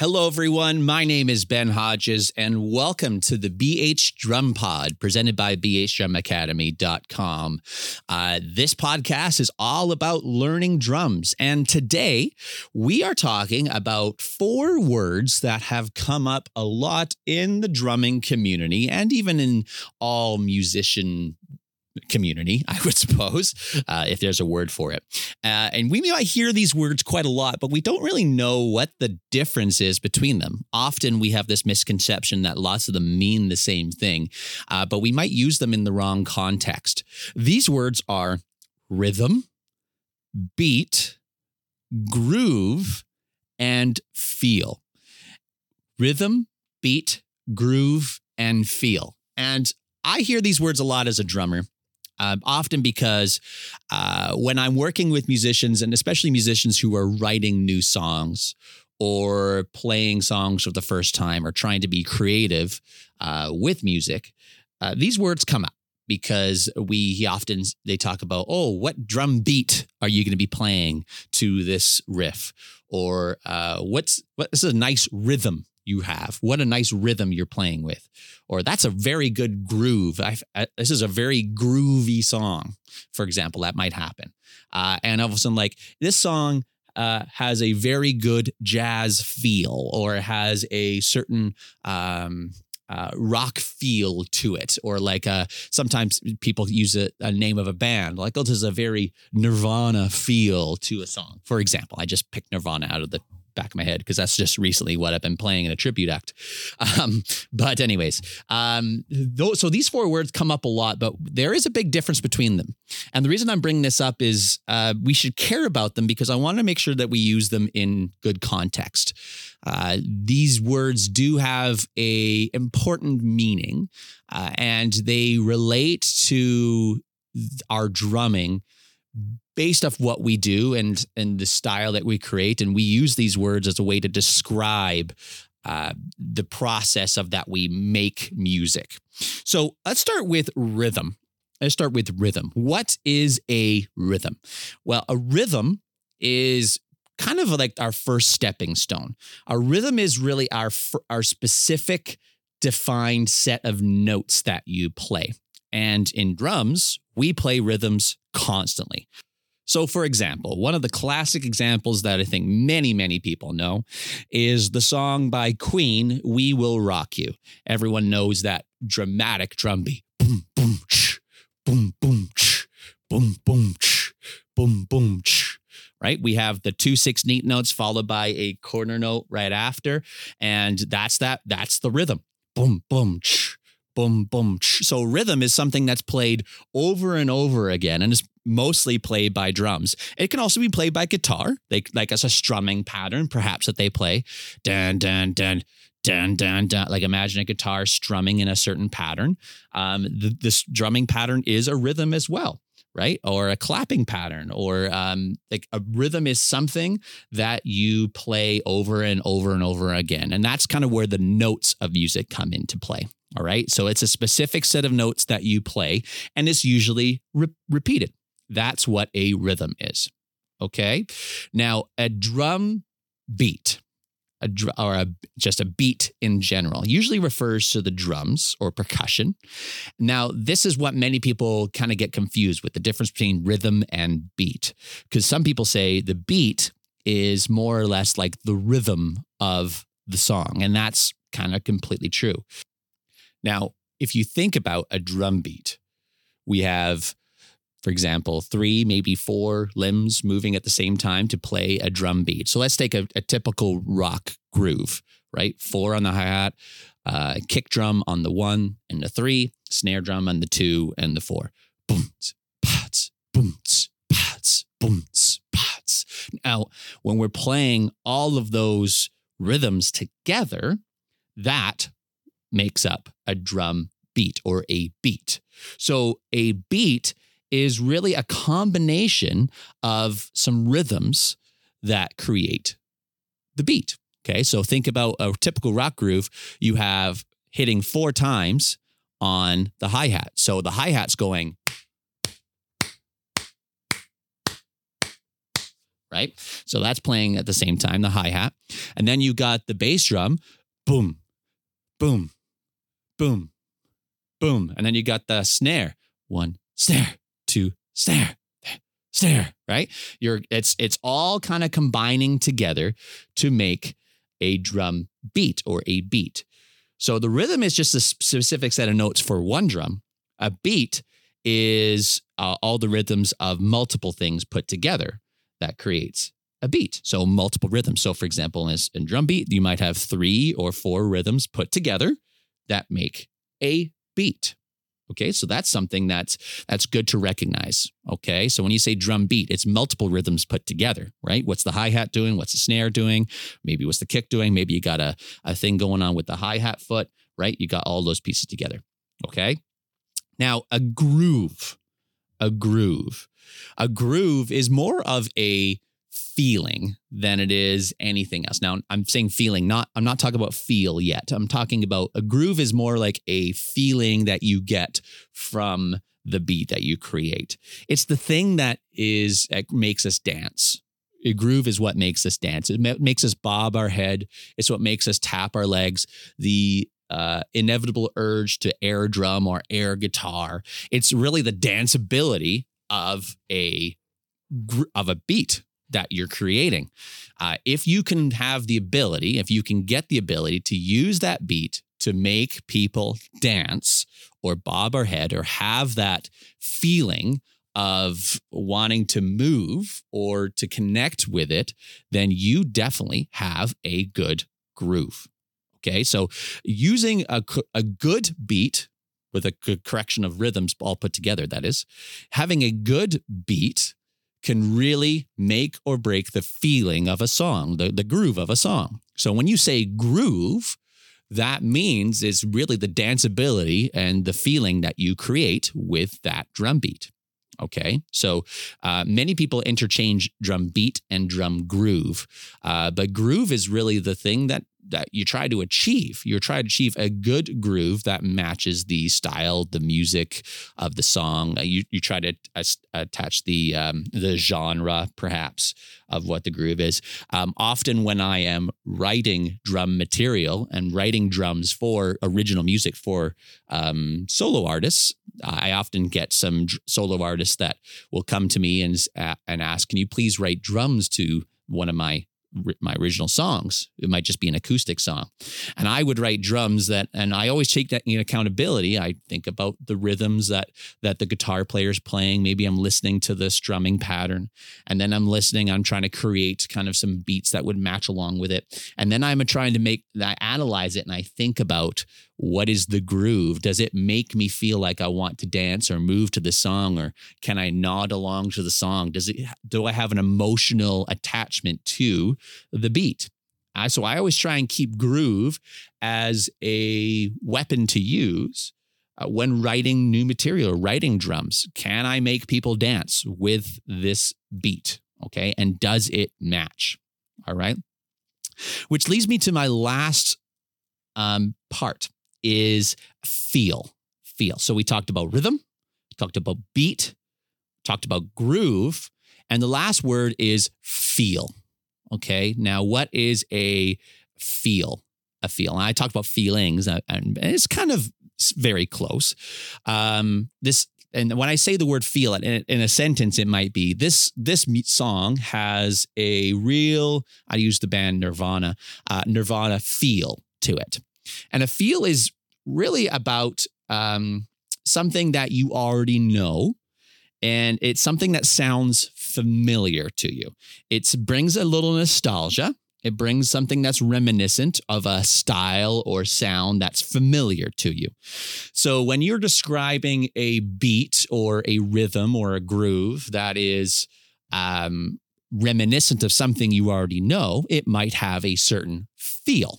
Hello, everyone. My name is Ben Hodges, and welcome to the BH Drum Pod presented by BHDrumAcademy.com. Uh, this podcast is all about learning drums. And today we are talking about four words that have come up a lot in the drumming community and even in all musician community, I would suppose, uh, if there's a word for it. Uh, and we might hear these words quite a lot, but we don't really know what the difference is between them. Often we have this misconception that lots of them mean the same thing, uh, but we might use them in the wrong context. These words are rhythm, beat, groove, and feel. Rhythm, beat, groove, and feel. And I hear these words a lot as a drummer. Um, often because uh, when I'm working with musicians, and especially musicians who are writing new songs or playing songs for the first time or trying to be creative uh, with music, uh, these words come up because we often they talk about oh what drum beat are you going to be playing to this riff? Or uh, what's what this is a nice rhythm you have. What a nice rhythm you're playing with. Or that's a very good groove. I, I, this is a very groovy song, for example, that might happen. Uh, and all of a sudden, like this song uh, has a very good jazz feel or has a certain um, uh, rock feel to it, or like uh, sometimes people use a, a, name of a band, like oh, there's a very Nirvana feel to a song. For example, I just picked Nirvana out of the back of my head because that's just recently what I've been playing in a tribute act. Um, but anyways, um, so these four words come up a lot, but there is a big difference between them. And the reason I'm bringing this up is uh, we should care about them because I want to make sure that we use them in good context. Uh, these words do have a important meaning, uh, and they relate to our drumming based off what we do and and the style that we create and we use these words as a way to describe uh, the process of that we make music. So let's start with rhythm. Let's start with rhythm. What is a rhythm? Well a rhythm is kind of like our first stepping stone. A rhythm is really our our specific defined set of notes that you play. And in drums we play rhythms constantly so, for example, one of the classic examples that I think many, many people know is the song by Queen, We Will Rock You. Everyone knows that dramatic drum beat. Boom, boom, ch, boom, boom, ch, boom, boom, ch, boom, boom, ch. Right? We have the two sixteenth notes followed by a quarter note right after. And that's that, that's the rhythm. Boom, boom, ch, boom, boom. So rhythm is something that's played over and over again and is mostly played by drums. It can also be played by guitar, like, like as a strumming pattern, perhaps that they play. Dun, dun, dun. Dun, dun, dun. Like imagine a guitar strumming in a certain pattern. Um, the, this drumming pattern is a rhythm as well right? Or a clapping pattern, or um, like a rhythm is something that you play over and over and over again. And that's kind of where the notes of music come into play. All right. So it's a specific set of notes that you play, and it's usually re- repeated. That's what a rhythm is. Okay. Now, a drum beat, a dr- or a, just a beat in general, usually refers to the drums or percussion. Now, this is what many people kind of get confused with the difference between rhythm and beat, because some people say the beat is more or less like the rhythm of the song, and that's kind of completely true. Now, if you think about a drum beat, we have, for example, three, maybe four limbs moving at the same time to play a drum beat. So let's take a, a typical rock groove, right? Four on the hi hat, uh, kick drum on the one and the three, snare drum on the two and the four. Boom, pats, boom, pats, boom, pats. Now, when we're playing all of those rhythms together, that makes up a drum beat or a beat. So a beat is really a combination of some rhythms that create the beat. Okay, so think about a typical rock groove. You have hitting four times on the hi hat. So the hi hat's going right? So that's playing at the same time, the hi hat. And then you got the bass drum, boom, boom, boom, boom. And then you got the snare, one snare, two stare stare right? You're it's it's all kind of combining together to make a drum beat or a beat. So the rhythm is just a specific set of notes for one drum. A beat is uh, all the rhythms of multiple things put together that creates a beat. So multiple rhythms. So for example, in, in drum beat, you might have three or four rhythms put together that make a beat. Okay, so that's something that's that's good to recognize. Okay, so when you say drum beat, it's multiple rhythms put together, right? What's the hi hat doing? What's the snare doing? Maybe what's the kick doing? Maybe you got a a thing going on with the hi hat foot, right? You got all those pieces together. Okay, now a groove, a groove, a groove is more of a feeling than it is anything else. Now, I'm saying feeling, not I'm not talking about feel yet. I'm talking about a groove is more like a feeling that you get from the beat that you create. It's the thing that is that makes us dance. A groove is what makes us dance. It makes us bob our head. It's what makes us tap our legs. The uh, inevitable urge to air drum or air guitar. It's really the danceability of a of a beat that you're creating. Uh, if you can have the ability, if you can get the ability to use that beat to make people dance or bob our head or have that feeling of wanting to move or to connect with it, then you definitely have a good groove. Okay. So using a, a good beat with a correction of rhythms all put together, that is, having a good beat can really make or break the feeling of a song, the, the groove of a song. So when you say groove, that means it's really the danceability and the feeling that you create with that drum beat. Okay, so uh, many people interchange drum beat and drum groove, uh, but groove is really the thing that that you try to achieve. You're trying to achieve a good groove that matches the style, the music of the song. Uh, you you try to attach the um, the genre, perhaps, of what the groove is. Um, often, when I am writing drum material and writing drums for original music for um, solo artists, I often get some solo artists that will come to me and uh, and ask, "Can you please write drums to one of my my original songs. It might just be an acoustic song. And I would write drums that, and I always take that in accountability. I think about the rhythms that that the guitar player is playing. Maybe I'm listening to the strumming pattern, and then I'm listening. I'm trying to create kind of some beats that would match along with it, and then I'm trying to make. I analyze it and I think about what is the groove? Does it make me feel like I want to dance or move to the song, or can I nod along to the song? Does it? Do I have an emotional attachment to the beat? Uh, so I always try and keep groove as a weapon to use uh, when writing new material, writing drums. Can I make people dance with this beat? Okay, and does it match? All right. Which leads me to my last um, part is feel. Feel. So we talked about rhythm, talked about beat, talked about groove, and the last word is feel. Okay. Now, what is a feel? A feel. And I talked about feelings, uh, and it's kind of very close. Um, this and when I say the word feel it in, a sentence, it might be this this song has a real, I use the band Nirvana, uh, Nirvana feel to it. And a feel is really about um, something that you already know. And it's something that sounds familiar to you. It brings a little nostalgia. It brings something that's reminiscent of a style or sound that's familiar to you. So when you're describing a beat or a rhythm or a groove that is um, reminiscent of something you already know, it might have a certain feel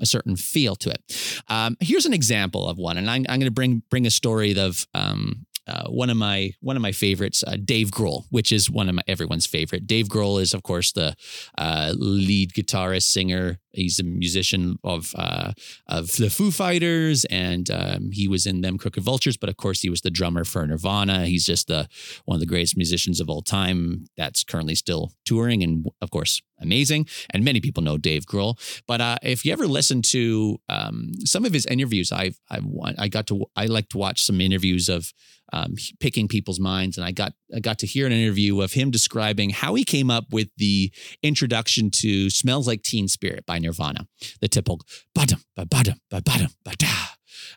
a certain feel to it. Um, here's an example of one, and I'm, I'm going to bring bring a story of um, uh, one of my one of my favorites, uh, Dave Grohl, which is one of my everyone's favorite. Dave Grohl is, of course, the uh, lead guitarist, singer, He's a musician of uh, of the Foo Fighters, and um, he was in them Crooked Vultures. But of course, he was the drummer for Nirvana. He's just the one of the greatest musicians of all time. That's currently still touring, and of course, amazing. And many people know Dave Grohl. But uh, if you ever listen to um, some of his interviews, I've I I got to I like to watch some interviews of um, picking people's minds, and I got I got to hear an interview of him describing how he came up with the introduction to "Smells Like Teen Spirit" by Nirvana, the typical bottom, bottom, ba bottom.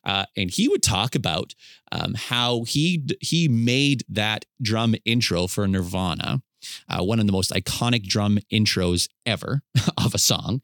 Uh, and he would talk about um, how he he made that drum intro for Nirvana, uh, one of the most iconic drum intros ever of a song.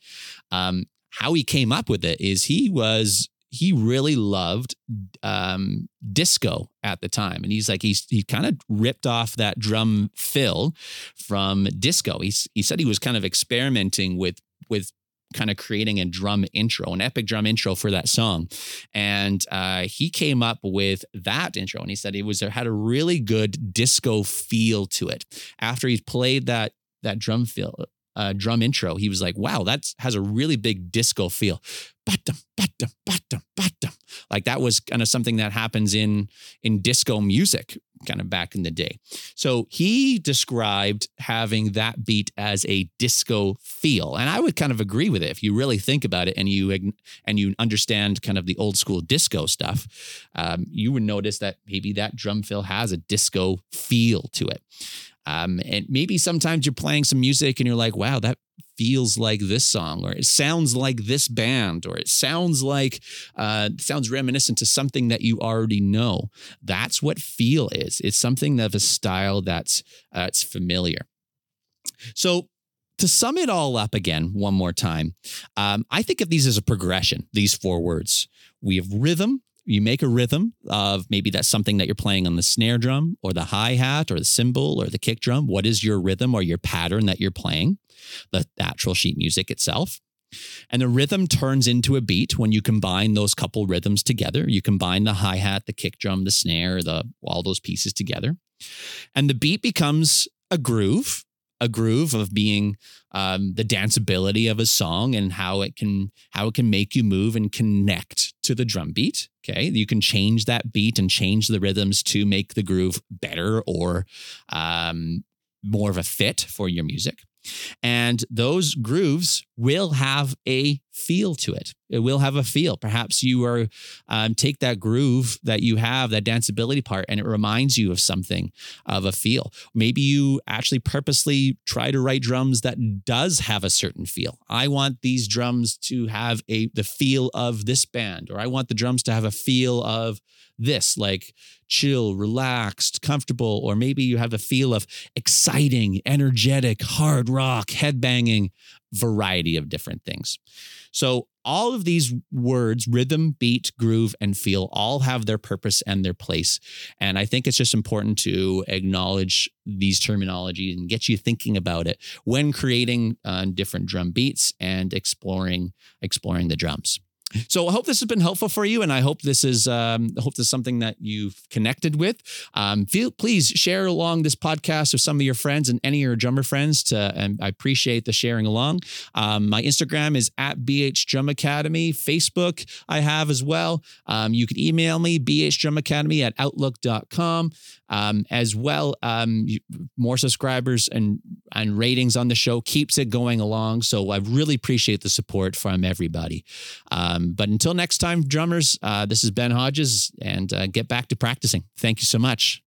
Um, how he came up with it is he was he really loved um, disco at the time, and he's like he's he kind of ripped off that drum fill from disco. He's he said he was kind of experimenting with with kind of creating a drum intro, an epic drum intro for that song, and uh, he came up with that intro, and he said it was had a really good disco feel to it. After he played that that drum feel uh, drum intro, he was like, "Wow, that has a really big disco feel." Bottom, bottom, bottom, bottom. Like that was kind of something that happens in in disco music, kind of back in the day. So he described having that beat as a disco feel, and I would kind of agree with it if you really think about it and you and you understand kind of the old school disco stuff. Um, you would notice that maybe that drum fill has a disco feel to it. Um, and maybe sometimes you're playing some music and you're like, wow, that feels like this song, or it sounds like this band, or it sounds like, uh, sounds reminiscent to something that you already know. That's what feel is. It's something of a style that's uh, it's familiar. So to sum it all up again one more time, um, I think of these as a progression, these four words. We have rhythm, you make a rhythm of maybe that's something that you're playing on the snare drum or the hi hat or the cymbal or the kick drum. What is your rhythm or your pattern that you're playing? The actual sheet music itself. And the rhythm turns into a beat when you combine those couple rhythms together. You combine the hi hat, the kick drum, the snare, the all those pieces together. And the beat becomes a groove a groove of being um, the danceability of a song and how it can how it can make you move and connect to the drum beat. Okay, you can change that beat and change the rhythms to make the groove better or um, more of a fit for your music. And those grooves will have a feel to it. It will have a feel. Perhaps you are um, take that groove that you have, that danceability part, and it reminds you of something of a feel. Maybe you actually purposely try to write drums that does have a certain feel. I want these drums to have a the feel of this band, or I want the drums to have a feel of this, like chill, relaxed, comfortable, or maybe you have a feel of exciting, energetic, hard rock, headbanging, variety of different things. So, all of these words rhythm, beat, groove, and feel all have their purpose and their place. And I think it's just important to acknowledge these terminologies and get you thinking about it when creating uh, different drum beats and exploring exploring the drums. So I hope this has been helpful for you, and I hope this is um, I hope this is something that you've connected with. Um, feel please share along this podcast with some of your friends and any of your drummer friends. To and I appreciate the sharing along. Um, my Instagram is at bh drum academy. Facebook I have as well. Um, you can email me bh drum academy at outlook.com. Um, as well, um, more subscribers and and ratings on the show keeps it going along. So I really appreciate the support from everybody. Um, um, but until next time, drummers, uh, this is Ben Hodges, and uh, get back to practicing. Thank you so much.